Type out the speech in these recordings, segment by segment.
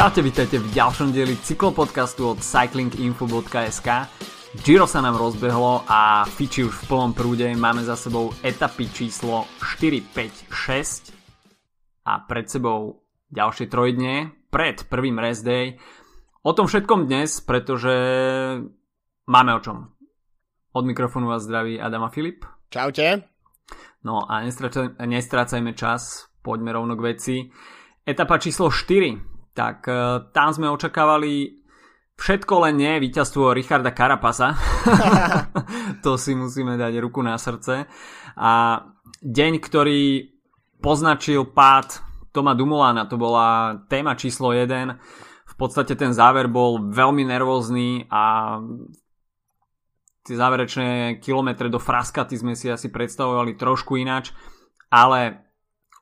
Čaute, vítajte v ďalšom dieli cyklopodcastu od cyclinginfo.sk Giro sa nám rozbehlo a fiči už v plnom prúde, máme za sebou etapy číslo 4, 5, 6 a pred sebou ďalšie trojdne pred prvým rest day. O tom všetkom dnes, pretože máme o čom. Od mikrofónu vás zdraví Adama Filip. Čaute. No a nestrácajme čas, poďme rovno k veci. Etapa číslo 4, tak uh, tam sme očakávali všetko len nie víťazstvo Richarda Karapasa. to si musíme dať ruku na srdce. A deň, ktorý poznačil pád Toma Dumolana, to bola téma číslo 1. V podstate ten záver bol veľmi nervózny a tie záverečné kilometre do Fraskaty sme si asi predstavovali trošku ináč, ale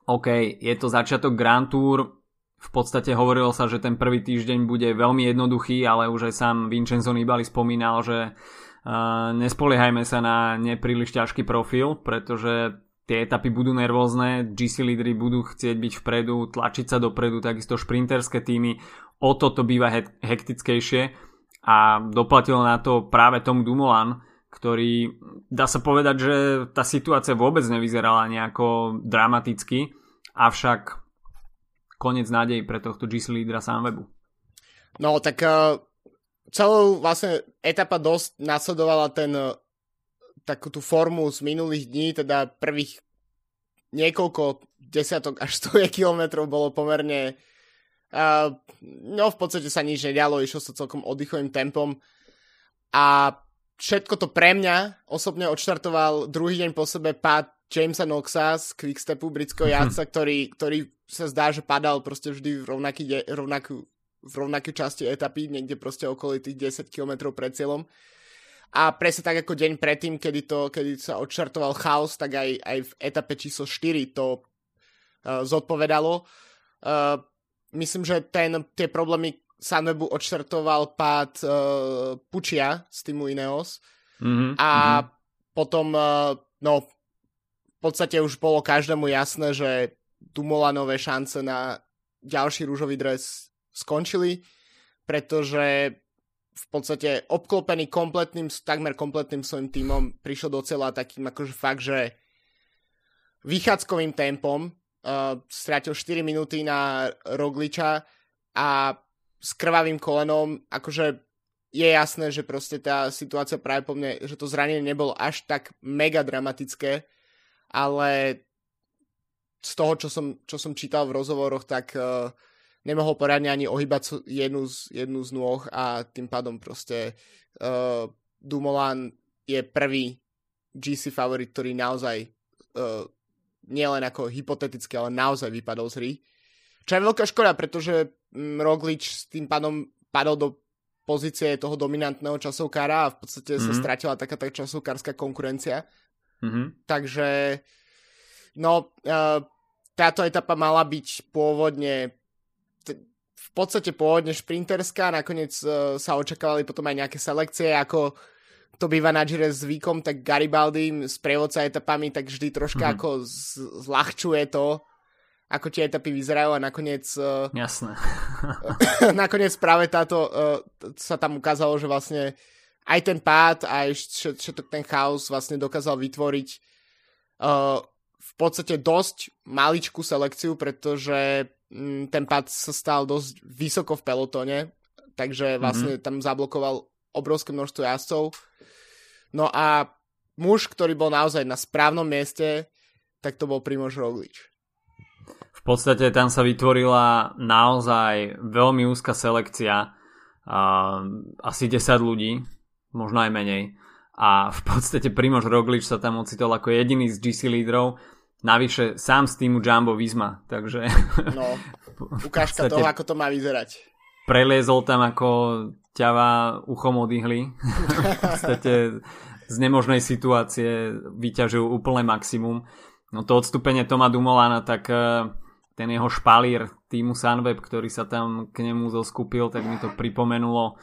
OK, je to začiatok Grand Tour, v podstate hovorilo sa, že ten prvý týždeň bude veľmi jednoduchý, ale už aj sám Vincenzo Nibali spomínal, že uh, nespoliehajme sa na nepríliš ťažký profil, pretože tie etapy budú nervózne, GC lídry budú chcieť byť vpredu, tlačiť sa dopredu, takisto šprinterské týmy, o to býva he- hektickejšie. A doplatil na to práve Tom Dumoulin, ktorý dá sa povedať, že tá situácia vôbec nevyzerala nejako dramaticky, avšak koniec nádej pre tohto GC lídra Sunwebu. No tak uh, celú vlastne etapa dosť nasledovala ten uh, takú tú formu z minulých dní, teda prvých niekoľko desiatok až stoje kilometrov bolo pomerne uh, no v podstate sa nič nedialo, išlo sa celkom oddychovým tempom a všetko to pre mňa osobne odštartoval druhý deň po sebe pád Jamesa Knoxa z Quickstepu, britského jazdca, ktorý, ktorý sa zdá, že padal proste vždy v, rovnaký de- rovnakú, v rovnakej časti etapy, niekde proste okolo tých 10 km pred cieľom. A presne tak ako deň predtým, kedy, to, kedy sa odšartoval chaos, tak aj, aj v etape číslo 4 to uh, zodpovedalo. Uh, myslím, že ten, tie problémy Sunwebu odštartoval pád uh, Pučia z týmu Ineos. Mm-hmm. A mm-hmm. potom, uh, no, v podstate už bolo každému jasné, že Dumolanové šance na ďalší rúžový dres skončili, pretože v podstate obklopený kompletným, takmer kompletným svojim tímom prišiel do cieľa takým akože fakt, že vychádzkovým tempom uh, strátil 4 minúty na Rogliča a s krvavým kolenom, akože je jasné, že proste tá situácia práve po mne, že to zranenie nebolo až tak mega dramatické, ale z toho, čo som, čo som čítal v rozhovoroch, tak uh, nemohol poradne ani ohýbať jednu z, jednu z nôh a tým pádom proste uh, Dumoulin je prvý GC favorit, ktorý naozaj uh, nielen ako hypoteticky, ale naozaj vypadol z hry. Čo je veľká škoda, pretože um, Roglič s tým pádom padol do pozície toho dominantného časovkára a v podstate mm-hmm. sa mhm. stratila taká tá časovkárska konkurencia. Mm-hmm. Takže No, uh, táto etapa mala byť pôvodne v podstate pôvodne šprinterská, nakoniec uh, sa očakávali potom aj nejaké selekcie, ako to býva na Gire zvykom, tak Garibaldi s prievodca etapami tak vždy troška mm-hmm. ako z- zľahčuje to, ako tie etapy vyzerajú a nakoniec... Uh, Jasné. nakoniec práve táto sa tam ukázalo, že vlastne aj ten pád, aj všetok ten chaos vlastne dokázal vytvoriť uh, v podstate dosť maličkú selekciu, pretože mm, ten pad sa stal dosť vysoko v pelotone, takže mhm. vlastne mm-hmm. tam zablokoval obrovské množstvo jazdcov. No a muž, ktorý bol naozaj na správnom mieste, tak to bol Primož Roglič. V podstate tam sa vytvorila naozaj veľmi úzka selekcia, uh, asi 10 ľudí, možno aj menej a v podstate Primož Roglič sa tam ocitol ako jediný z GC lídrov, navyše sám z týmu Jumbo Visma, takže... No, ukážka toho, ako to má vyzerať. Preliezol tam ako ťava uchom od ihly. v podstate z nemožnej situácie vyťažil úplné maximum. No to odstúpenie Toma Dumolana, tak eh, ten jeho špalír týmu Sunweb, ktorý sa tam k nemu zoskupil, tak mi to pripomenulo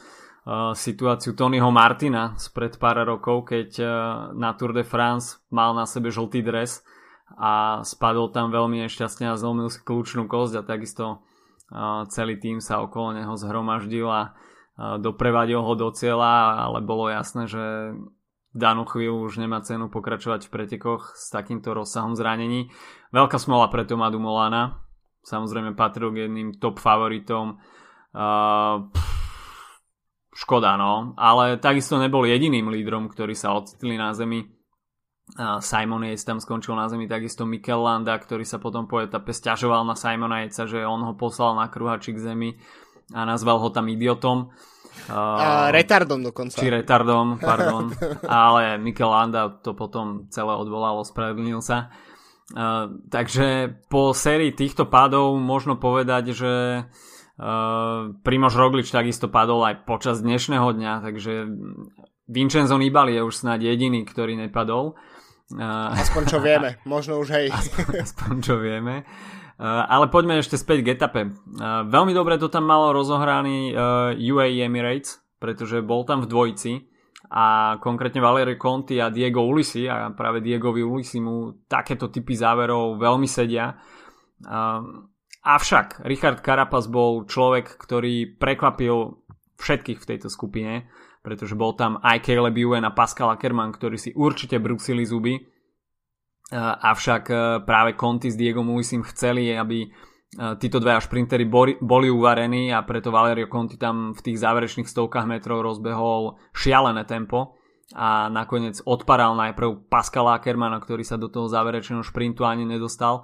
situáciu Tonyho Martina spred pár rokov, keď uh, na Tour de France mal na sebe žltý dres a spadol tam veľmi nešťastne a zlomil si kľúčnú kosť a takisto celý tým sa okolo neho zhromaždil a doprevadil ho do cieľa, ale bolo jasné, že v danú chvíľu už nemá cenu pokračovať v pretekoch s takýmto rozsahom zranení. Veľká smola pre Toma Dumolana, samozrejme patril k jedným top favoritom. Uh, škoda no, ale takisto nebol jediným lídrom, ktorí sa ocitli na zemi. Simon Yates tam skončil na zemi, takisto Mikel Landa, ktorý sa potom po etape stiažoval na Simona Yatesa, že on ho poslal na kruhači k zemi a nazval ho tam idiotom. Uh, uh, retardom dokonca. Či retardom, pardon. ale Mikel Landa to potom celé odvolalo, spravedlnil sa. Uh, takže po sérii týchto pádov možno povedať, že uh, Primož Roglič takisto padol aj počas dnešného dňa, takže Vincenzo Nibali je už snáď jediný, ktorý nepadol. Uh, aspoň čo vieme, možno už hej. Aspoň, aspoň čo vieme. Uh, ale poďme ešte späť k etape. Veľmi dobre to tam malo rozohraný UAE Emirates, pretože bol tam v dvojici a konkrétne Valerio Conti a Diego Ulisi a práve Diegovi Ulisi mu takéto typy záverov veľmi sedia. Avšak Richard Carapaz bol človek, ktorý prekvapil všetkých v tejto skupine, pretože bol tam aj Caleb Ewan a Pascal Ackermann, ktorí si určite brúsili zuby. Avšak e, práve Conti s Diego Ulisim chceli, aby títo dvaja šprintery boli uvarení a preto Valerio Conti tam v tých záverečných stovkách metrov rozbehol šialené tempo a nakoniec odparal najprv Pascal Ackermana, ktorý sa do toho záverečného šprintu ani nedostal.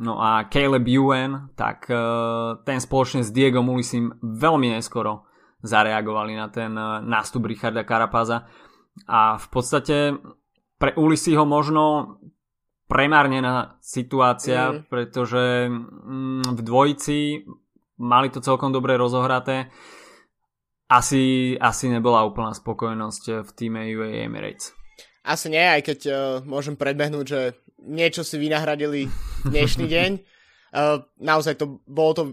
No a Caleb Ewan, tak e, ten spoločne s Diego Ulisim veľmi neskoro zareagovali na ten e, nástup Richarda Karapaza a v podstate pre Ulisiho možno premárnená situácia, mm. pretože mm, v dvojici mali to celkom dobre rozohraté. Asi, asi nebola úplná spokojnosť v týme UAE Emirates. Asi nie, aj keď uh, môžem predbehnúť, že niečo si vynahradili dnešný deň. Uh, naozaj to bolo to,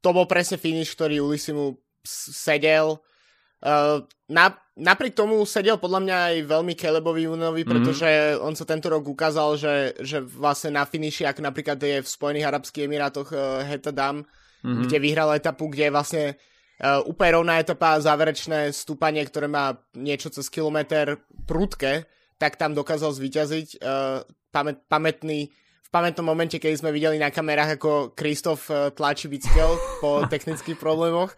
to bol presne finish, ktorý Ulisi mu sedel. Uh, na, napriek tomu sedel podľa mňa aj veľmi Calebovi Unovi, mhm. pretože mm-hmm. on sa tento rok ukázal, že, že vlastne na finiši, ako napríklad je v Spojených Arabských Emirátoch uh, Heta Dam, mm-hmm. kde vyhral etapu, kde je vlastne uh, úplne rovná etapa, záverečné stúpanie, ktoré má niečo cez kilometr prudké, tak tam dokázal zvíťaziť. Uh, pamät, pamätný pamätnom momente, keď sme videli na kamerách, ako Kristof uh, tlačí bicykel po technických problémoch,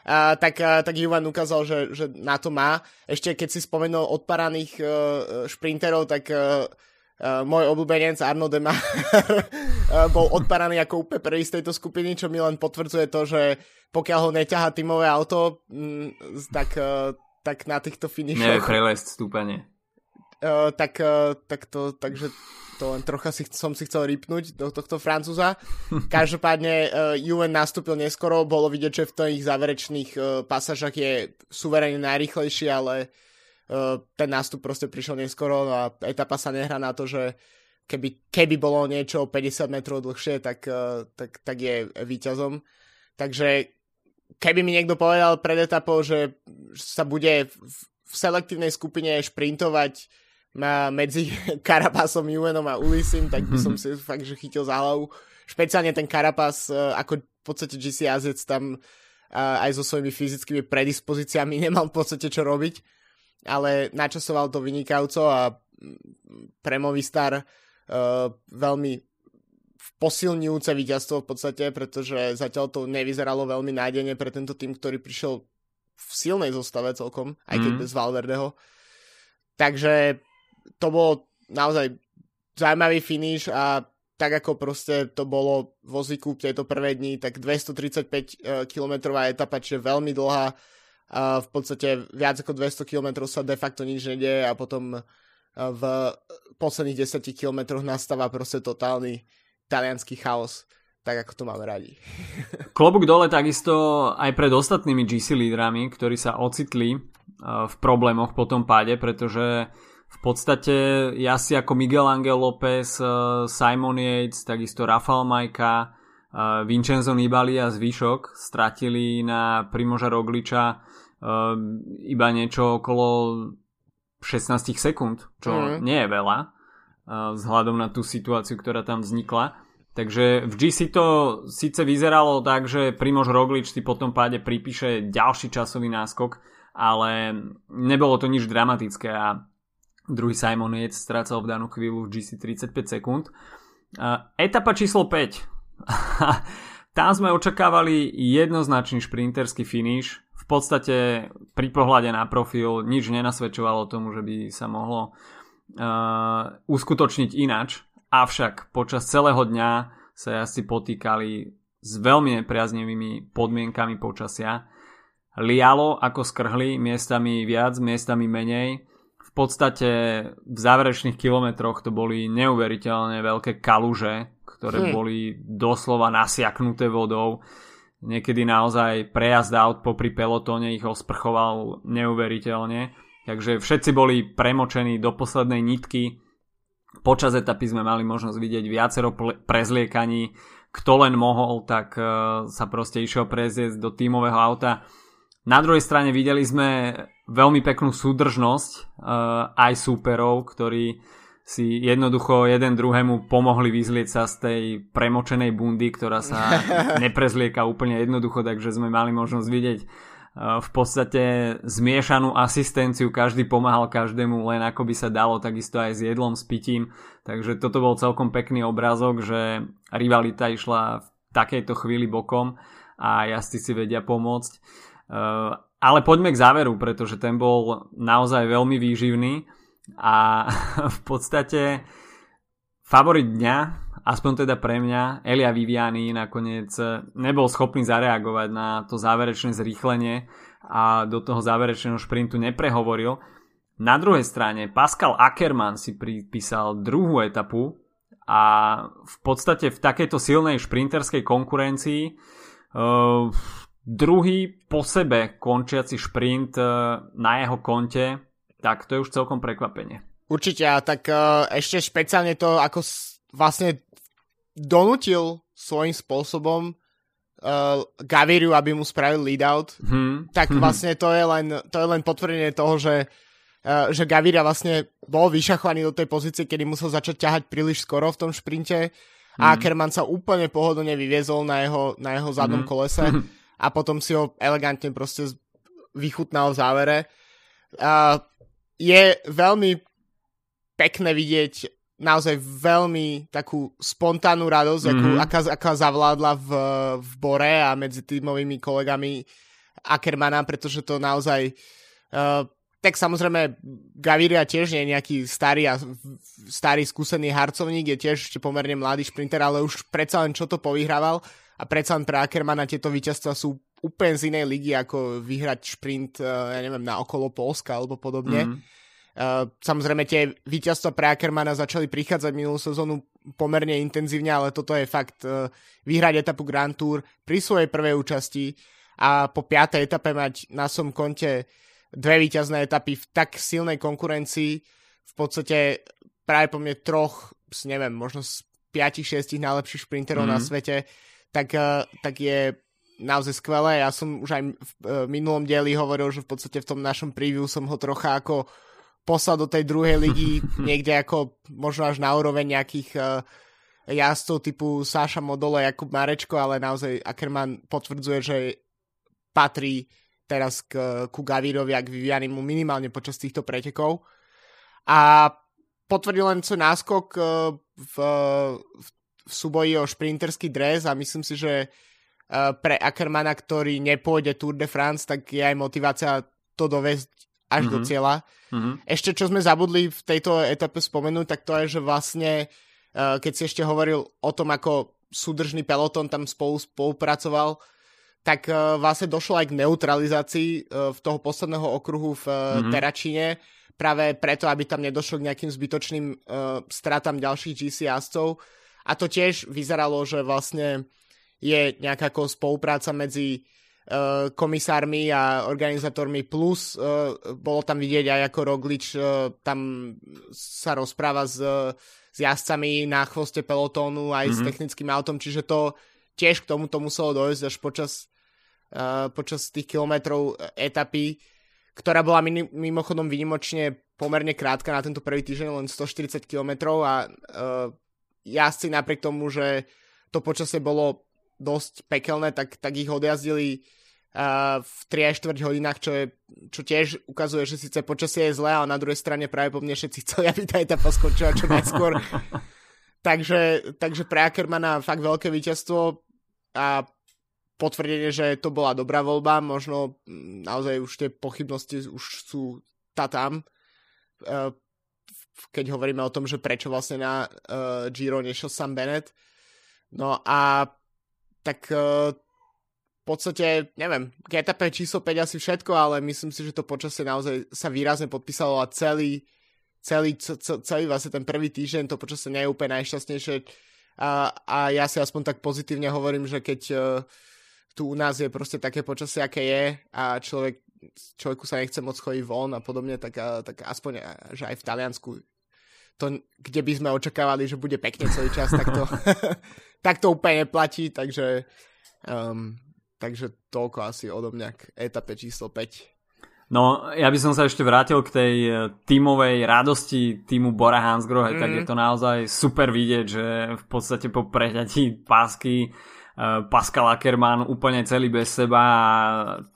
a, tak, a, tak Juvan ukázal, že, že na to má. Ešte keď si spomenul odparaných uh, šprinterov, tak uh, uh, môj obľúbenec Arno Demar uh, bol odparaný ako úplne prvý z tejto skupiny, čo mi len potvrdzuje to, že pokiaľ ho neťahá tímové auto, m, tak, uh, tak na týchto finišoch... Nevie prelesť stúpanie. Uh, tak, uh, tak to, takže to len trocha si, som si chcel rypnúť do tohto Francúza. Každopádne uh, Juven nastúpil neskoro, bolo vidieť, že v tých záverečných uh, pasážach je suverénne najrychlejší, ale uh, ten nástup proste prišiel neskoro a etapa sa nehrá na to, že keby, keby bolo niečo 50 metrov dlhšie, tak, uh, tak, tak je víťazom. Takže keby mi niekto povedal pred etapou, že sa bude v, v selektívnej skupine šprintovať medzi Karapasom, Juvenom a Ulisim, tak by som si fakt, že chytil za hlavu. Špeciálne ten Karapas, e, ako v podstate GC Azec tam e, aj so svojimi fyzickými predispozíciami nemal v podstate čo robiť, ale načasoval to vynikajúco a pre Movistar uh, veľmi posilňujúce víťazstvo v podstate, pretože zatiaľ to nevyzeralo veľmi nádejne pre tento tým, ktorý prišiel v silnej zostave celkom, aj keď mm. bez Valverdeho. Takže to bolo naozaj zaujímavý finish a tak ako proste to bolo v vozíku v tejto prvej dni, tak 235 km etapa, čiže veľmi dlhá. A v podstate viac ako 200 km sa de facto nič nedieje a potom v posledných 10 km nastáva proste totálny talianský chaos tak ako to máme radi. Klobúk dole takisto aj pred ostatnými GC lídrami, ktorí sa ocitli v problémoch po tom páde, pretože v podstate si ako Miguel Angel López, eh, Simon Yates, takisto Rafael Majka, eh, Vincenzo Nibali a zvyšok stratili na Primoža Rogliča eh, iba niečo okolo 16 sekúnd, čo mm. nie je veľa vzhľadom na tú situáciu, ktorá tam vznikla. Takže v GC to síce vyzeralo tak, že Primož Roglič si po tom páde pripíše ďalší časový náskok, ale nebolo to nič dramatické a druhý Simon Yates strácal v danú chvíľu v GC 35 sekúnd. Etapa číslo 5. Tam sme očakávali jednoznačný šprinterský finish. V podstate pri pohľade na profil nič nenasvedčovalo tomu, že by sa mohlo uh, uskutočniť inač. Avšak počas celého dňa sa asi potýkali s veľmi nepriaznivými podmienkami počasia. Lialo ako skrhli, miestami viac, miestami menej. V podstate v záverečných kilometroch to boli neuveriteľne veľké kaluže, ktoré hm. boli doslova nasiaknuté vodou. Niekedy naozaj prejazd aut popri pelotóne ich osprchoval neuveriteľne. Takže všetci boli premočení do poslednej nitky Počas etapy sme mali možnosť vidieť viacero prezliekaní. Kto len mohol, tak e, sa proste išiel prezieť do tímového auta. Na druhej strane videli sme veľmi peknú súdržnosť e, aj súperov, ktorí si jednoducho jeden druhému pomohli vyzlieť sa z tej premočenej bundy, ktorá sa neprezlieka úplne jednoducho, takže sme mali možnosť vidieť v podstate zmiešanú asistenciu, každý pomáhal každému len ako by sa dalo, takisto aj s jedlom, s pitím, takže toto bol celkom pekný obrázok, že rivalita išla v takejto chvíli bokom a jazdci si vedia pomôcť. Ale poďme k záveru, pretože ten bol naozaj veľmi výživný a v podstate favorit dňa aspoň teda pre mňa, Elia Viviani nakoniec nebol schopný zareagovať na to záverečné zrýchlenie a do toho záverečného šprintu neprehovoril. Na druhej strane Pascal Ackermann si pripísal druhú etapu a v podstate v takejto silnej šprinterskej konkurencii uh, druhý po sebe končiaci šprint uh, na jeho konte, tak to je už celkom prekvapenie. Určite, a tak uh, ešte špeciálne to, ako vlastne donutil svojím spôsobom uh, Gaviriu, aby mu spravil lead-out, hmm. tak vlastne to je len, to je len potvrdenie toho, že, uh, že Gaviria vlastne bol vyšachovaný do tej pozície, kedy musel začať ťahať príliš skoro v tom šprinte hmm. a Ackerman sa úplne pohodlne vyviezol na jeho, na jeho zadnom hmm. kolese a potom si ho elegantne proste vychutnal v závere. Uh, je veľmi pekné vidieť naozaj veľmi takú spontánnu radosť, mm-hmm. akú, aká, aká zavládla v, v Bore a medzi týmovými kolegami Ackermana, pretože to naozaj uh, tak samozrejme Gaviria tiež nie je nejaký starý a starý skúsený harcovník, je tiež ešte pomerne mladý šprinter, ale už predsa len čo to povyhrával a predsa len pre Ackermana tieto víťazstva sú úplne z inej ligy, ako vyhrať šprint, uh, ja neviem, na okolo Polska alebo podobne. Uh, samozrejme tie víťazstva pre Ackermana začali prichádzať minulú sezónu pomerne intenzívne, ale toto je fakt uh, vyhrať etapu Grand Tour pri svojej prvej účasti a po piatej etape mať na som konte dve víťazné etapy v tak silnej konkurencii, v podstate práve po mne troch, neviem, možno z 5-6 najlepších šprinterov mm-hmm. na mhm. svete, tak, uh, tak je naozaj skvelé. Ja som už aj v minulom dieli hovoril, že v podstate v tom našom preview som ho trocha ako poslal do tej druhej ligy niekde ako možno až na úroveň nejakých uh, jazdcov typu Sáša Modolo, Jakub Marečko, ale naozaj Ackermann potvrdzuje, že patrí teraz k, ku Gavírovi a k Vivianimu minimálne počas týchto pretekov. A potvrdil len svoj náskok v, v, v súboji o šprinterský dres a myslím si, že uh, pre Ackermana, ktorý nepôjde Tour de France, tak je aj motivácia to dovesť až mm-hmm. do mhm. cieľa. Mm-hmm. Ešte čo sme zabudli v tejto etape spomenúť, tak to je, že vlastne uh, keď si ešte hovoril o tom, ako súdržný peloton tam spolu spolupracoval, tak uh, vlastne došlo aj k neutralizácii v toho posledného okruhu v mm-hmm. Teračine, práve preto, aby tam nedošlo k nejakým zbytočným uh, stratám ďalších GC jazdcov. A to tiež vyzeralo, že vlastne je nejaká spolupráca medzi Eh, komisármi a organizátormi plus uh, bolo tam vidieť aj ako Roglič uh, tam sa rozpráva s, s jazdcami na chvoste pelotónu aj mm-hmm. s mhm. technickým autom, čiže to tiež k tomu to muselo dojsť až počas, uh, počas tých kilometrov etapy, ktorá bola mimochodom výnimočne pomerne krátka na tento prvý týždeň, len 140 kilometrov a uh, jazdci napriek tomu, že to počasie bolo dosť pekelné, tak, tak ich odjazdili uh, v 3 4 hodinách, čo, je, čo tiež ukazuje, že síce počasie je zlé, ale na druhej strane práve po mne všetci chceli, aby tá etapa skončila čo najskôr. takže, takže pre Ackermana fakt veľké víťazstvo a potvrdenie, že to bola dobrá voľba, možno mm, naozaj už tie pochybnosti už sú tá tam. Uh, keď hovoríme o tom, že prečo vlastne na uh, Giro nešiel Sam Bennett. No a tak uh, v podstate, neviem, etape číslo 5 asi všetko, ale myslím si, že to počasie naozaj sa výrazne podpísalo a celý, celý, celý vlastne ten prvý týždeň to počasie nie je úplne najšťastnejšie a, a ja si aspoň tak pozitívne hovorím, že keď uh, tu u nás je proste také počasie, aké je a človek človeku sa nechce moc chodiť von a podobne, tak, tak aspoň, že aj v Taliansku to, kde by sme očakávali, že bude pekne celý čas, tak to, tak to úplne neplatí, takže, um, takže toľko asi odo mňa k etape číslo 5. No, ja by som sa ešte vrátil k tej e, tímovej radosti týmu Bora Hansgrohe, mm. tak je to naozaj super vidieť, že v podstate po preťatí pásky Pascal Ackermann úplne celý bez seba a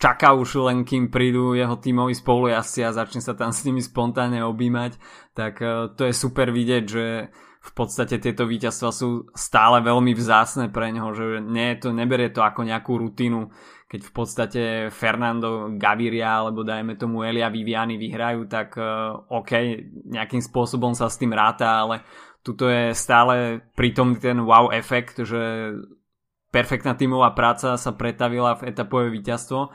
čaká už len kým prídu jeho tímoví spolujazci a začne sa tam s nimi spontánne objímať, tak eh, to je super vidieť, že v podstate tieto víťazstva sú stále veľmi vzácne pre neho, že nie to, neberie to ako nejakú rutinu, keď v podstate Fernando Gaviria alebo dajme tomu Elia Viviani vyhrajú, tak uh, OK, nejakým spôsobom sa s tým ráta, ale tuto je stále pritom ten wow efekt, že perfektná tímová práca sa pretavila v etapové víťazstvo.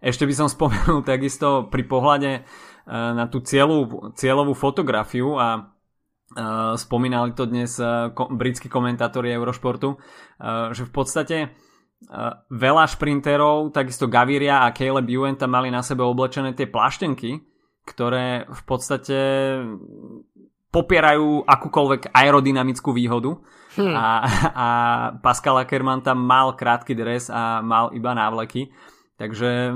Ešte by som spomenul takisto pri pohľade na tú cieľovú, cieľovú fotografiu a spomínali to dnes britskí komentátori Eurošportu, že v podstate veľa šprinterov, takisto Gaviria a Caleb Ewan tam mali na sebe oblečené tie plaštenky, ktoré v podstate popierajú akúkoľvek aerodynamickú výhodu. Hmm. a, a Pascal Ackermann tam mal krátky dres a mal iba návleky. Takže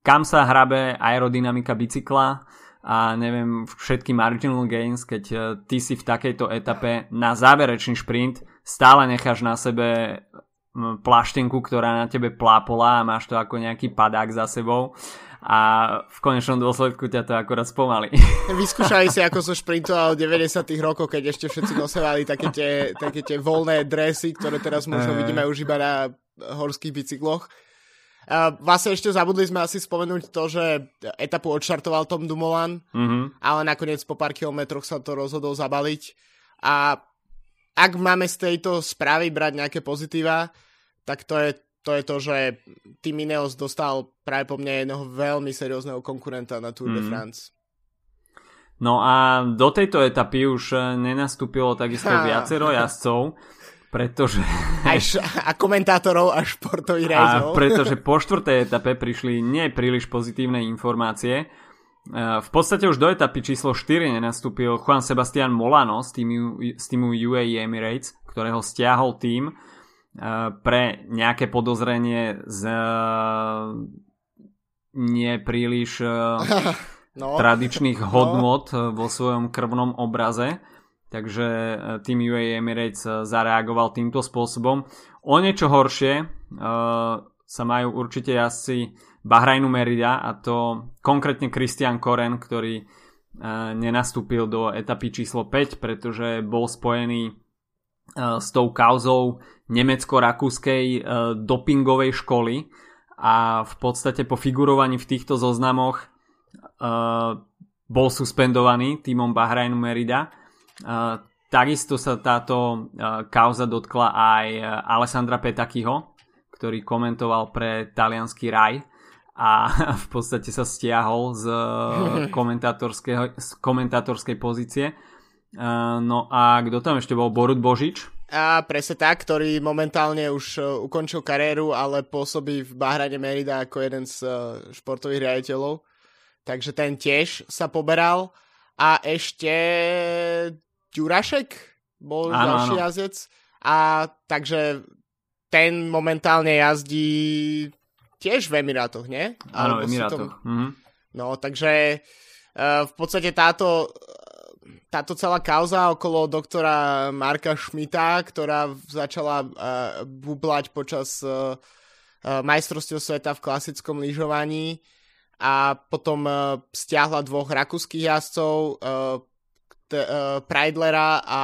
kam sa hrabe aerodynamika bicykla a neviem všetky marginal gains keď e, ty si v takejto etape na záverečný šprint stále necháš na sebe plaštenku, ktorá na tebe plápola a máš to ako nejaký padák za sebou a v konečnom dôsledku ťa to akorát spomalí. Vyskúšali si, ako som šprintoval v 90 rokoch, keď ešte všetci nosevali také tie, také tie voľné dresy, ktoré teraz možno vidíme už iba na horských bicykloch. A vlastne ešte zabudli sme asi spomenúť to, že etapu odštartoval Tom Dumoulin, mm-hmm. ale nakoniec po pár kilometroch sa to rozhodol zabaliť. A ak máme z tejto správy brať nejaké pozitíva, tak to je to je to, že Tým Ineos dostal práve po mne jedného veľmi seriózneho konkurenta na Tour mm. de. France. No a do tejto etapy už eh, nenastúpilo takisto ha. viacero jazdcov, pretože... Š- a komentátorov a športových rejzov. A pretože po štvrtej etape prišli nepríliš pozitívne informácie. Eh, v podstate už do etapy číslo 4 nenastúpil Juan Sebastian Molano z týmu, z týmu UAE Emirates, ktorého stiahol tým pre nejaké podozrenie z nepríliš no. tradičných no. hodnot no. vo svojom krvnom obraze. Takže tým UAE Emirates zareagoval týmto spôsobom. O niečo horšie sa majú určite asi Bahrajnu Merida a to konkrétne Christian Koren, ktorý nenastúpil do etapy číslo 5, pretože bol spojený s tou kauzou nemecko-rakúskej e, dopingovej školy a v podstate po figurovaní v týchto zoznamoch e, bol suspendovaný týmom Bahrajnu Merida. E, takisto sa táto kauza dotkla aj Alessandra Petakyho, ktorý komentoval pre talianský raj a v podstate sa stiahol z komentátorskej pozície. No a kto tam ešte bol? Borut Božič, a presne tak, ktorý momentálne už uh, ukončil kariéru, ale pôsobí v Bahrane Merida ako jeden z uh, športových riaditeľov. Takže ten tiež sa poberal. A ešte Ďurašek bol áno, ďalší áno. jazdec. A takže ten momentálne jazdí tiež v Emirátoch, nie? Áno, v Emirátoch. Tom... Mm-hmm. No, takže uh, v podstate táto táto celá kauza okolo doktora Marka Šmita, ktorá začala uh, bublať počas uh, majstrovstiev sveta v klasickom lyžovaní a potom uh, stiahla dvoch rakúskych jazdcov, uh, t- uh, Preidlera a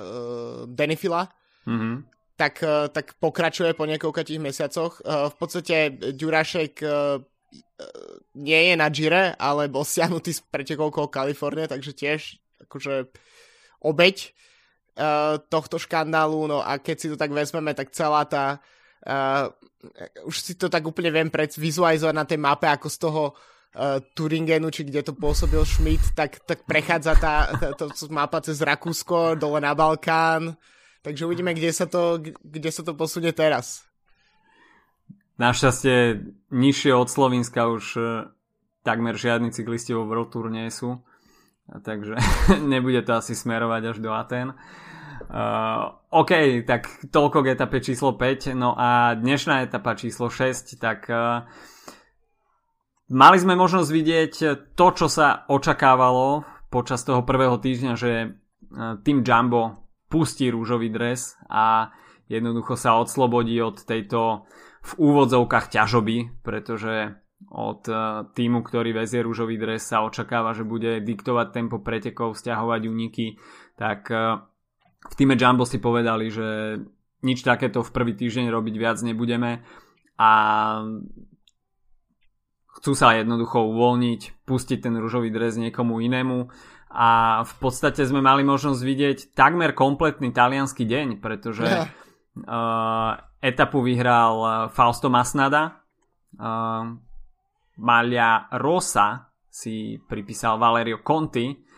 uh, Denifila. Mm-hmm. Tak, tak pokračuje po niekoľkých mesiacoch. V podstate Ďurašek nie je na Gire, ale bol stiahnutý z pretekov Kalifornie, takže tiež akože obeď uh, tohto škandálu, no a keď si to tak vezmeme, tak celá tá uh, už si to tak úplne viem vizualizovať na tej mape, ako z toho uh, Turingenu, či kde to pôsobil Schmidt, tak, tak prechádza tá, tá, tá mapa cez Rakúsko, dole na Balkán, takže uvidíme, kde sa to, kde sa to posunie teraz. Našťastie nižšie od Slovenska už uh, takmer žiadni cyklisti vo World Tour nie sú, takže nebude to asi smerovať až do Aten. Uh, OK, tak toľko k etape číslo 5. No a dnešná etapa číslo 6, tak uh, mali sme možnosť vidieť to, čo sa očakávalo počas toho prvého týždňa, že uh, tým Jumbo pustí rúžový dres a jednoducho sa odslobodí od tejto v úvodzovkách ťažoby, pretože od uh, týmu, ktorý vezie rúžový dres sa očakáva, že bude diktovať tempo pretekov, stiahovať úniky, tak uh, v týme Jumbo si povedali, že nič takéto v prvý týždeň robiť viac nebudeme a chcú sa jednoducho uvoľniť, pustiť ten rúžový dres niekomu inému a v podstate sme mali možnosť vidieť takmer kompletný talianský deň, pretože yeah. uh, etapu vyhral Fausto Masnada, uh, Malia Rosa si pripísal Valerio Conti,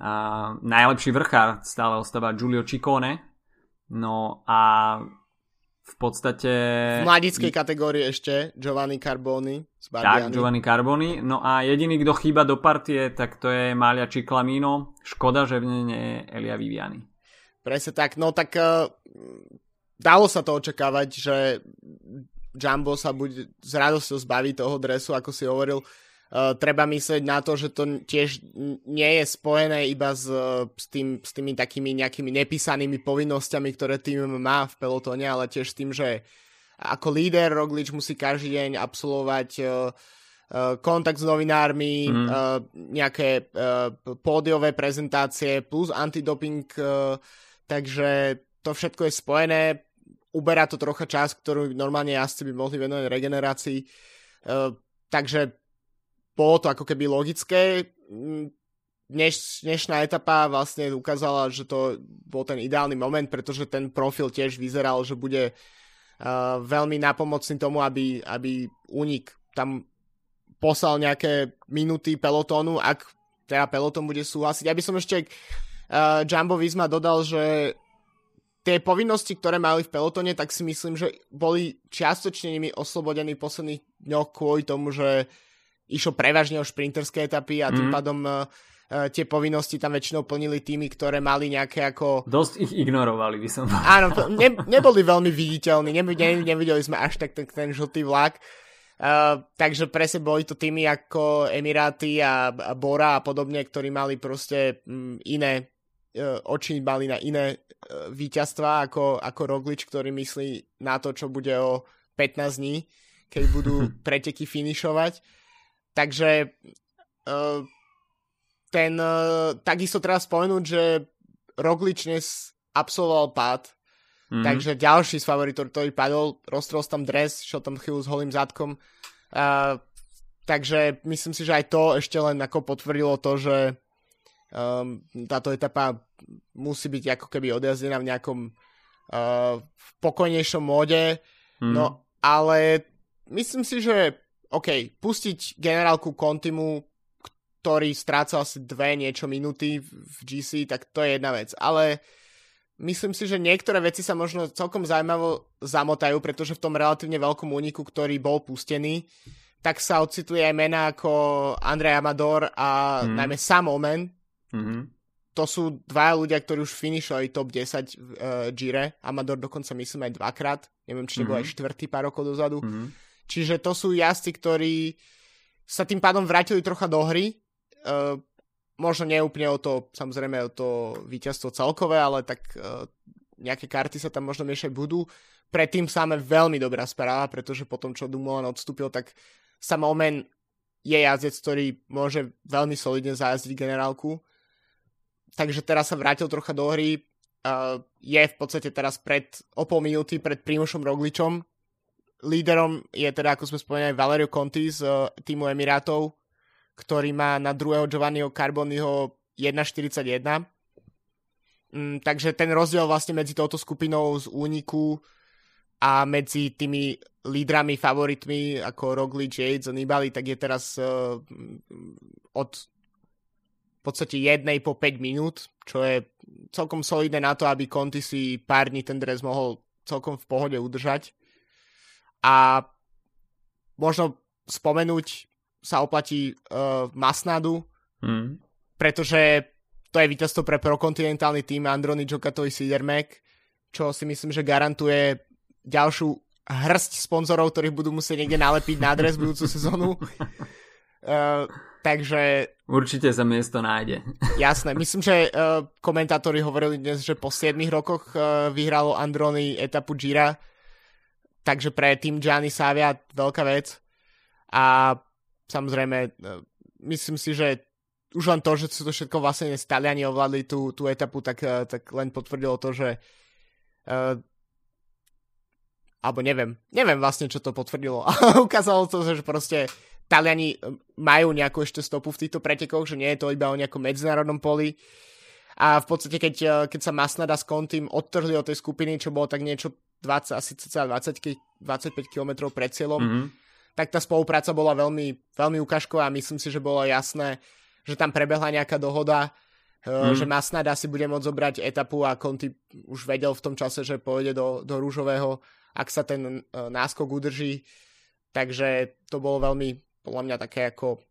a najlepší vrchár stále ostáva Giulio Ciccone. No a v podstate... V mladickej kategórii ešte Giovanni Carboni z Tak, Giovanni Carboni. No a jediný, kto chýba do partie, tak to je Malia Ciclamino. Škoda, že v nej nie je Elia Viviani. Presne tak. No tak uh, dalo sa to očakávať, že Jumbo sa bude s radosťou zbaviť toho dresu, ako si hovoril. Uh, treba myslieť na to, že to tiež nie je spojené iba s, s, tým, s tými takými nejakými nepísanými povinnosťami, ktoré tým má v pelotone, ale tiež s tým, že ako líder Roglič musí každý deň absolvovať uh, kontakt s novinármi, mm. uh, nejaké uh, pódiové prezentácie plus antidoping, uh, takže to všetko je spojené. Uberá to trocha čas, ktorú normálne jazdci by mohli venovať regenerácii. Uh, takže bolo to ako keby logické. Mm, dneš, dnešná etapa vlastne ukázala, že to bol ten ideálny moment, pretože ten profil tiež vyzeral, že bude uh, veľmi napomocný tomu, aby, aby únik tam poslal nejaké minuty pelotónu, ak teda peloton bude súhlasiť. Ja by som ešte uh, Jumbo Visma dodal, že tie povinnosti, ktoré mali v pelotone, tak si myslím, že boli čiastočne nimi oslobodení posledných dňoch kvôli tomu, že išlo prevažne o šprinterské etapy a tým mm. pádom uh, tie povinnosti tam väčšinou plnili tými, ktoré mali nejaké ako... Dosť ich ignorovali, by som Áno, ne, neboli veľmi viditeľní, ne, ne, nevideli sme až tak ten, ten žltý vlak. Uh, takže presne boli to týmy ako Emiráty a, a Bora a podobne, ktorí mali proste um, iné oči mali na iné uh, víťazstva ako, ako Roglič, ktorý myslí na to, čo bude o 15 dní, keď budú preteky finišovať. Takže uh, ten, takisto treba spomenúť, že Roglič dnes absolvoval pád, mm. takže ďalší z favoritov, ktorý padol, roztrol tam dres, šiel tam chvíľu s holým zadkom. Uh, takže myslím si, že aj to ešte len ako potvrdilo to, že um, táto etapa musí byť ako keby odjazdená v nejakom uh, pokojnejšom móde. Mm. No ale myslím si, že OK, pustiť generálku Contimu, ktorý strácal asi dve niečo minúty v GC, tak to je jedna vec. Ale myslím si, že niektoré veci sa možno celkom zaujímavo zamotajú, pretože v tom relatívne veľkom úniku, ktorý bol pustený, tak sa ocitli aj mená ako Andrej Amador a mm. najmä Sam Omen. Mm-hmm. To sú dva ľudia, ktorí už finišovali top 10 v uh, Gire. Amador dokonca myslím aj dvakrát. Neviem, či nebol mm-hmm. aj štvrtý pár rokov dozadu. Mm-hmm Čiže to sú jazdci, ktorí sa tým pádom vrátili trocha do hry. Uh, možno nie úplne o to, samozrejme o to víťazstvo celkové, ale tak uh, nejaké karty sa tam možno miešať budú. Predtým sáme veľmi dobrá správa, pretože potom, čo Dumoulin odstúpil, tak Sam Omen je jazdec, ktorý môže veľmi solidne zajazdiť generálku. Takže teraz sa vrátil trocha do hry. Uh, je v podstate teraz pred, o pol minúty pred Primošom Rogličom. Líderom je teda, ako sme spomínali, Valerio Conti z uh, týmu Emirátov, ktorý má na druhého Giovanniho Carboniho 1.41. Mm, takže ten rozdiel vlastne medzi touto skupinou z úniku a medzi tými lídrami, favoritmi ako Roglic, Yates a Nibali, tak je teraz uh, od v podstate jednej po 5 minút, čo je celkom solidné na to, aby Conti si pár dní ten dres mohol celkom v pohode udržať. A možno spomenúť sa oplatí uh, Masnadu, mm. pretože to je víťazstvo pre prokontinentálny tým Androny Jokatovi Sidermek, čo si myslím, že garantuje ďalšiu hrsť sponzorov, ktorých budú musieť niekde nalepiť na adres budúcu sezónu. Uh, takže... Určite sa miesto nájde. Jasné, myslím, že uh, komentátori hovorili dnes, že po 7 rokoch uh, vyhralo Androny etapu Gira, takže pre tým Gianni Savia veľká vec. A samozrejme, uh, myslím si, že už len to, že sú to všetko vlastne Taliani ovládli tú, tú etapu, tak, uh, tak len potvrdilo to, že uh, alebo neviem, neviem vlastne, čo to potvrdilo. Ukázalo to, že proste Taliani e, majú nejakú ešte stopu v týchto pretekoch, že nie je to iba o nejakom medzinárodnom poli. A v podstate, keď, e, keď sa Masnada s Kontým odtrhli od tej skupiny, čo bolo tak niečo 20, asi 20, 25 km pred cieľom, mm-hmm. tak tá spolupráca bola veľmi, veľmi ukážková a myslím si, že bolo jasné, že tam prebehla nejaká dohoda, mm. že Masnada si bude môcť zobrať etapu a Conti už vedel v tom čase, že pôjde do, do rúžového ak sa ten náskok udrží. Takže to bolo veľmi, podľa mňa, také ako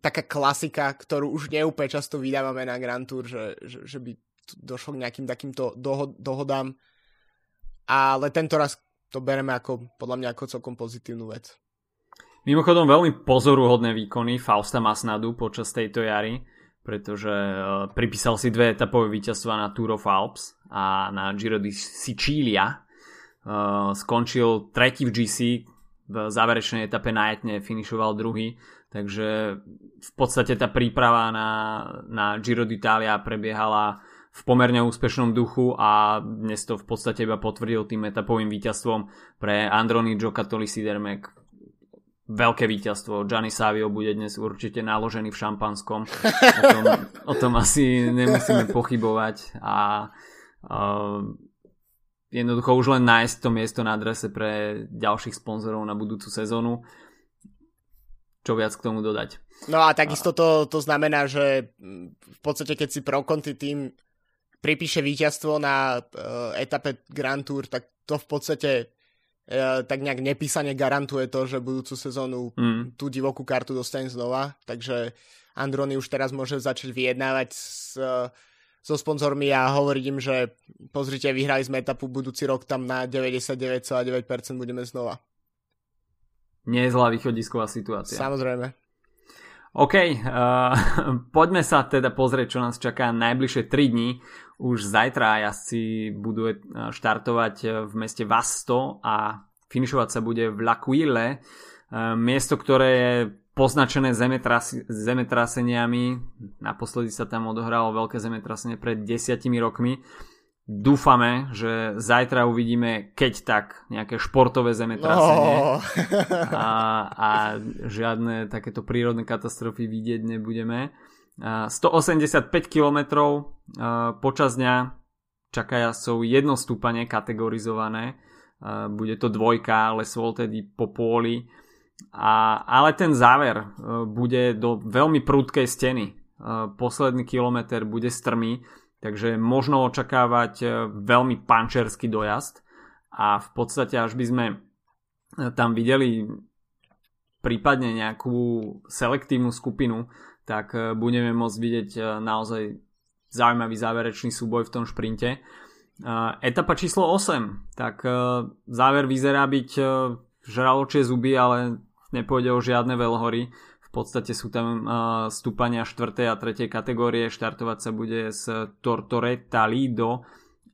taká klasika, ktorú už neúplne často vydávame na Grand Tour, že, že, že by došlo k nejakým takýmto doho- dohodám. Ale tento raz to bereme ako, podľa mňa ako celkom pozitívnu vec. Mimochodom veľmi pozoruhodné výkony Fausta Masnadu počas tejto jary, pretože uh, pripísal si dve etapové víťazstva na Tour of Alps a na Giro di Sicilia Uh, skončil tretí v GC, v záverečnej etape na Etne finišoval druhý, takže v podstate tá príprava na, na Giro d'Italia prebiehala v pomerne úspešnom duchu a dnes to v podstate iba potvrdil tým etapovým víťazstvom pre Androni Giocattoli Sidermek veľké víťazstvo. Gianni Savio bude dnes určite naložený v šampanskom. O tom, o tom asi nemusíme pochybovať a uh, jednoducho už len nájsť to miesto na adrese pre ďalších sponzorov na budúcu sezónu. Čo viac k tomu dodať? No a takisto to, to znamená, že v podstate keď si pro tým pripíše víťazstvo na uh, etape Grand Tour, tak to v podstate uh, tak nejak nepísane garantuje to, že budúcu sezónu mm. tú divokú kartu dostane znova. Takže Androny už teraz môže začať vyjednávať s uh, so sponzormi a hovoriť im, že pozrite, vyhrali sme etapu budúci rok, tam na 99,9% budeme znova. Nie je zlá východisková situácia. Samozrejme. OK, uh, poďme sa teda pozrieť, čo nás čaká najbližšie 3 dní. Už zajtra jazdci budú eh, štartovať eh, v meste Vasto a finišovať sa bude v L'Aquile, uh, miesto, ktoré je poznačené zemetras- zemetraseniami. Naposledy sa tam odohralo veľké zemetrasenie pred desiatimi rokmi. Dúfame, že zajtra uvidíme keď tak nejaké športové zemetrasenie no. a, a žiadne takéto prírodné katastrofy vidieť nebudeme. 185 km počas dňa čaká jazdcov jedno stúpanie kategorizované. Bude to dvojka, lesvol tedy po pôli a, ale ten záver uh, bude do veľmi prudkej steny. Uh, posledný kilometr bude strmý, takže možno očakávať uh, veľmi pančerský dojazd a v podstate až by sme tam videli prípadne nejakú selektívnu skupinu, tak budeme môcť vidieť naozaj zaujímavý záverečný súboj v tom šprinte. Etapa číslo 8, tak záver vyzerá byť žraločie zuby, ale nepôjde o žiadne veľhory. V podstate sú tam uh, stúpania 4. a 3. kategórie, štartovať sa bude z Tortoretta Lido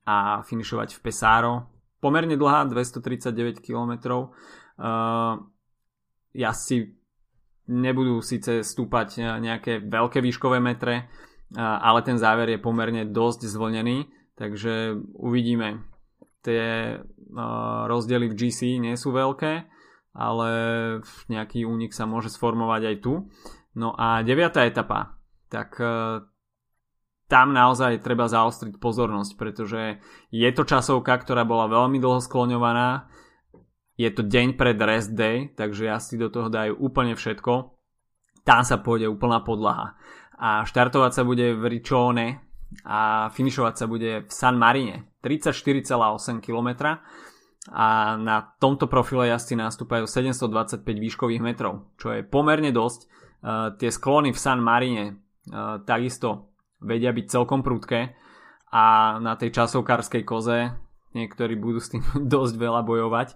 a finišovať v Pesaro. Pomerne dlhá, 239 km. Uh, jazdci nebudú síce stúpať nejaké veľké výškové metre, ale ten záver je pomerne dosť zvlnený, takže uvidíme. Tie rozdiely v GC nie sú veľké, ale nejaký únik sa môže sformovať aj tu. No a deviatá etapa, tak e, tam naozaj treba zaostriť pozornosť, pretože je to časovka, ktorá bola veľmi dlho skloňovaná, je to deň pred rest day, takže si do toho dajú úplne všetko. Tam sa pôjde úplná podlaha. A štartovať sa bude v Riccione a finišovať sa bude v San Marine. 34,8 km a na tomto profile jazdci nastúpajú 725 výškových metrov, čo je pomerne dosť. Uh, tie sklony v San Marine uh, takisto vedia byť celkom prudké a na tej časovkárskej koze niektorí budú s tým dosť veľa bojovať.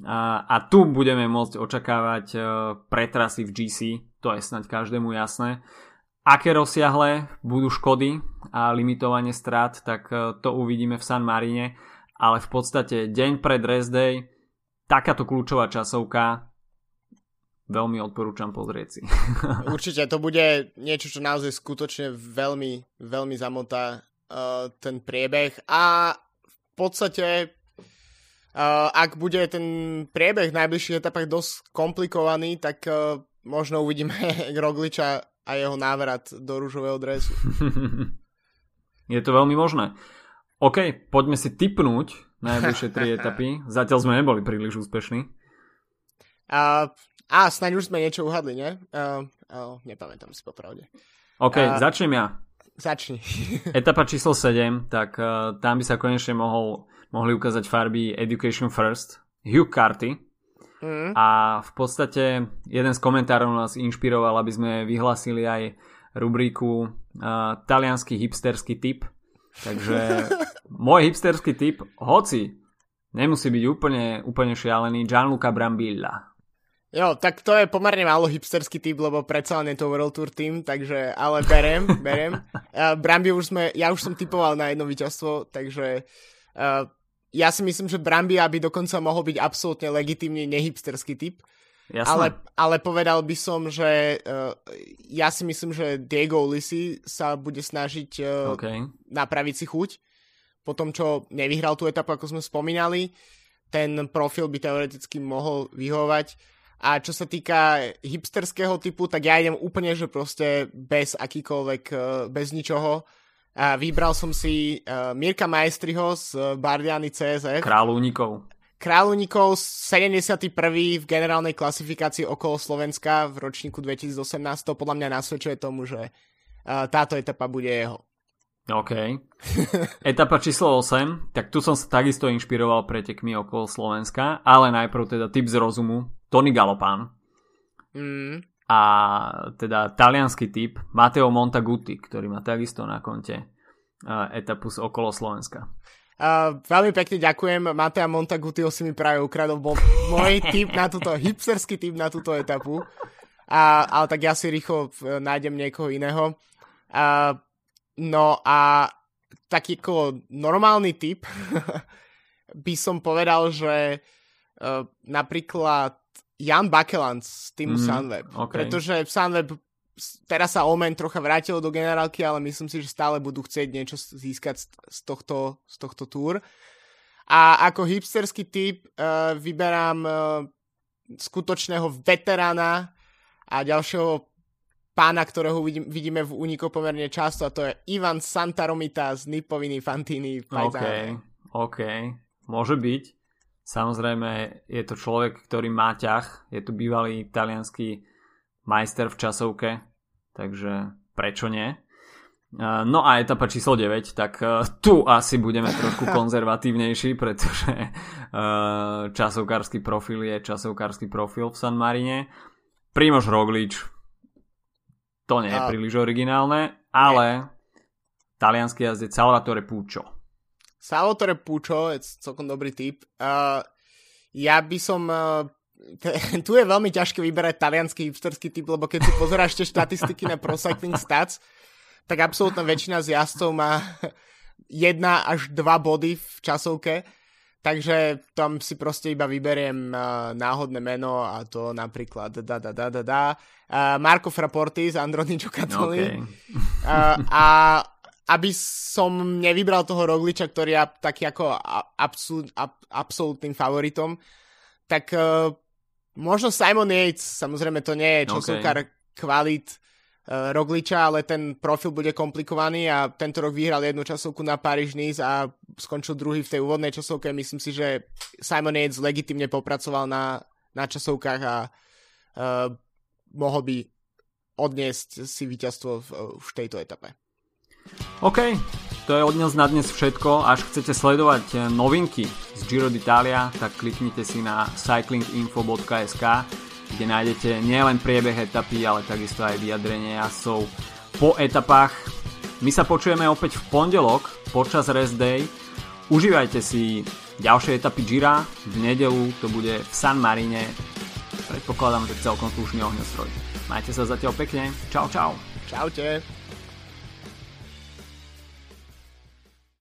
A, a tu budeme môcť očakávať e, pretrasy v GC, to je snáď každému jasné. Aké rozsiahle budú škody a limitovanie strát, tak e, to uvidíme v San Marine, ale v podstate deň pred rest day, takáto kľúčová časovka, veľmi odporúčam pozrieť si. Určite, to bude niečo, čo naozaj skutočne veľmi, veľmi zamotá uh, ten priebeh a v podstate Uh, ak bude ten priebeh v najbližších etapách dosť komplikovaný, tak uh, možno uvidíme Rogliča a jeho návrat do rúžového dresu. Je to veľmi možné. OK, poďme si typnúť najbližšie tri etapy. Zatiaľ sme neboli príliš úspešní. Uh, a snáď už sme niečo uhadli, nie? Uh, uh, nepamätám si popravde. OK, uh, začnem ja. Začni. Etapa číslo 7, tak uh, tam by sa konečne mohol mohli ukázať farby Education First, Hugh Carty. Mm. A v podstate jeden z komentárov nás inšpiroval, aby sme vyhlasili aj rubriku uh, talianský hipsterský typ. Takže môj hipsterský typ, hoci nemusí byť úplne, úplne šialený, Gianluca Brambilla. Jo, tak to je pomerne málo hipsterský typ, lebo predsa len je to World Tour team, takže, ale berem, berem. Uh, Brambi už sme, ja už som typoval na jedno víťazstvo, takže uh, ja si myslím, že Brambia by dokonca mohol byť absolútne legitímny nehipsterský typ. Ale, ale povedal by som, že uh, ja si myslím, že Diego Ulisi sa bude snažiť uh, okay. napraviť si chuť po tom, čo nevyhral tú etapu, ako sme spomínali. Ten profil by teoreticky mohol vyhovať. A čo sa týka hipsterského typu, tak ja idem úplne, že proste bez akýkoľvek, uh, bez ničoho a vybral som si uh, Mirka Maestriho z uh, Bardiany CSF. Kráľovníkov. Kráľovníkov 71. v generálnej klasifikácii okolo Slovenska v ročníku 2018. To podľa mňa nasvedčuje tomu, že uh, táto etapa bude jeho. OK. Etapa číslo 8, tak tu som sa takisto inšpiroval pretekmi okolo Slovenska, ale najprv teda tip z rozumu, Tony Galopán. Mm a teda talianský typ Matteo Montaguti, ktorý má takisto na konte etapu z okolo Slovenska. Uh, veľmi pekne ďakujem. Matea Montagutiho si mi práve ukradol. Bol môj typ na túto, hipsterský typ na túto etapu. A, ale tak ja si rýchlo nájdem niekoho iného. Uh, no a taký ako normálny typ by som povedal, že uh, napríklad Jan Bakeland z týmu mm, Sunweb. Okay. Pretože Sunweb teraz sa Omen trocha vrátil do generálky, ale myslím si, že stále budú chcieť niečo získať z, tohto, z tohto túr. A ako hipsterský typ uh, vyberám uh, skutočného veterána a ďalšieho pána, ktorého vidím, vidíme v úniku pomerne často a to je Ivan Santaromita z Nipoviny Fantini. OK, OK, môže byť. Samozrejme, je to človek, ktorý má ťah. Je to bývalý italianský majster v časovke, takže prečo nie? No a etapa číslo 9, tak e, tu asi budeme trošku konzervatívnejší, pretože e, časovkársky profil je časovkársky profil v San Marine. Primož Roglič, to nie je príliš originálne, ale talianský jazdec Salvatore Puccio Salvatore Pucho je celkom dobrý typ. Uh, ja by som uh, tu je veľmi ťažké vyberať talianský hipsterský typ, lebo keď si pozeráš tie štatistiky na Pro Cycling Stats, tak absolútna väčšina z jazdcov má jedna až dva body v časovke, takže tam si proste iba vyberiem uh, náhodné meno a to napríklad da da da da da uh, Marco Fraporti z Androni Giocattoli okay. uh, a aby som nevybral toho Rogliča, ktorý je taký ako absol, ab, absolútnym favoritom, tak uh, možno Simon Yates, samozrejme to nie je časovkár okay. kvalit uh, Rogliča, ale ten profil bude komplikovaný a tento rok vyhral jednu časovku na Paris Nice a skončil druhý v tej úvodnej časovke. Myslím si, že Simon Yates legitimne popracoval na, na časovkách a uh, mohol by odniesť si víťazstvo v, v tejto etape. OK, to je od nás na dnes všetko. Až chcete sledovať eh, novinky z Giro d'Italia, tak kliknite si na cyclinginfo.sk, kde nájdete nielen priebeh etapy, ale takisto aj vyjadrenie jazdcov po etapách. My sa počujeme opäť v pondelok počas rest day. Užívajte si ďalšie etapy Gira. V nedelu to bude v San Marine. Predpokladám, že celkom slušný ohňostroj. Majte sa zatiaľ pekne. Čau, čau. Čaute.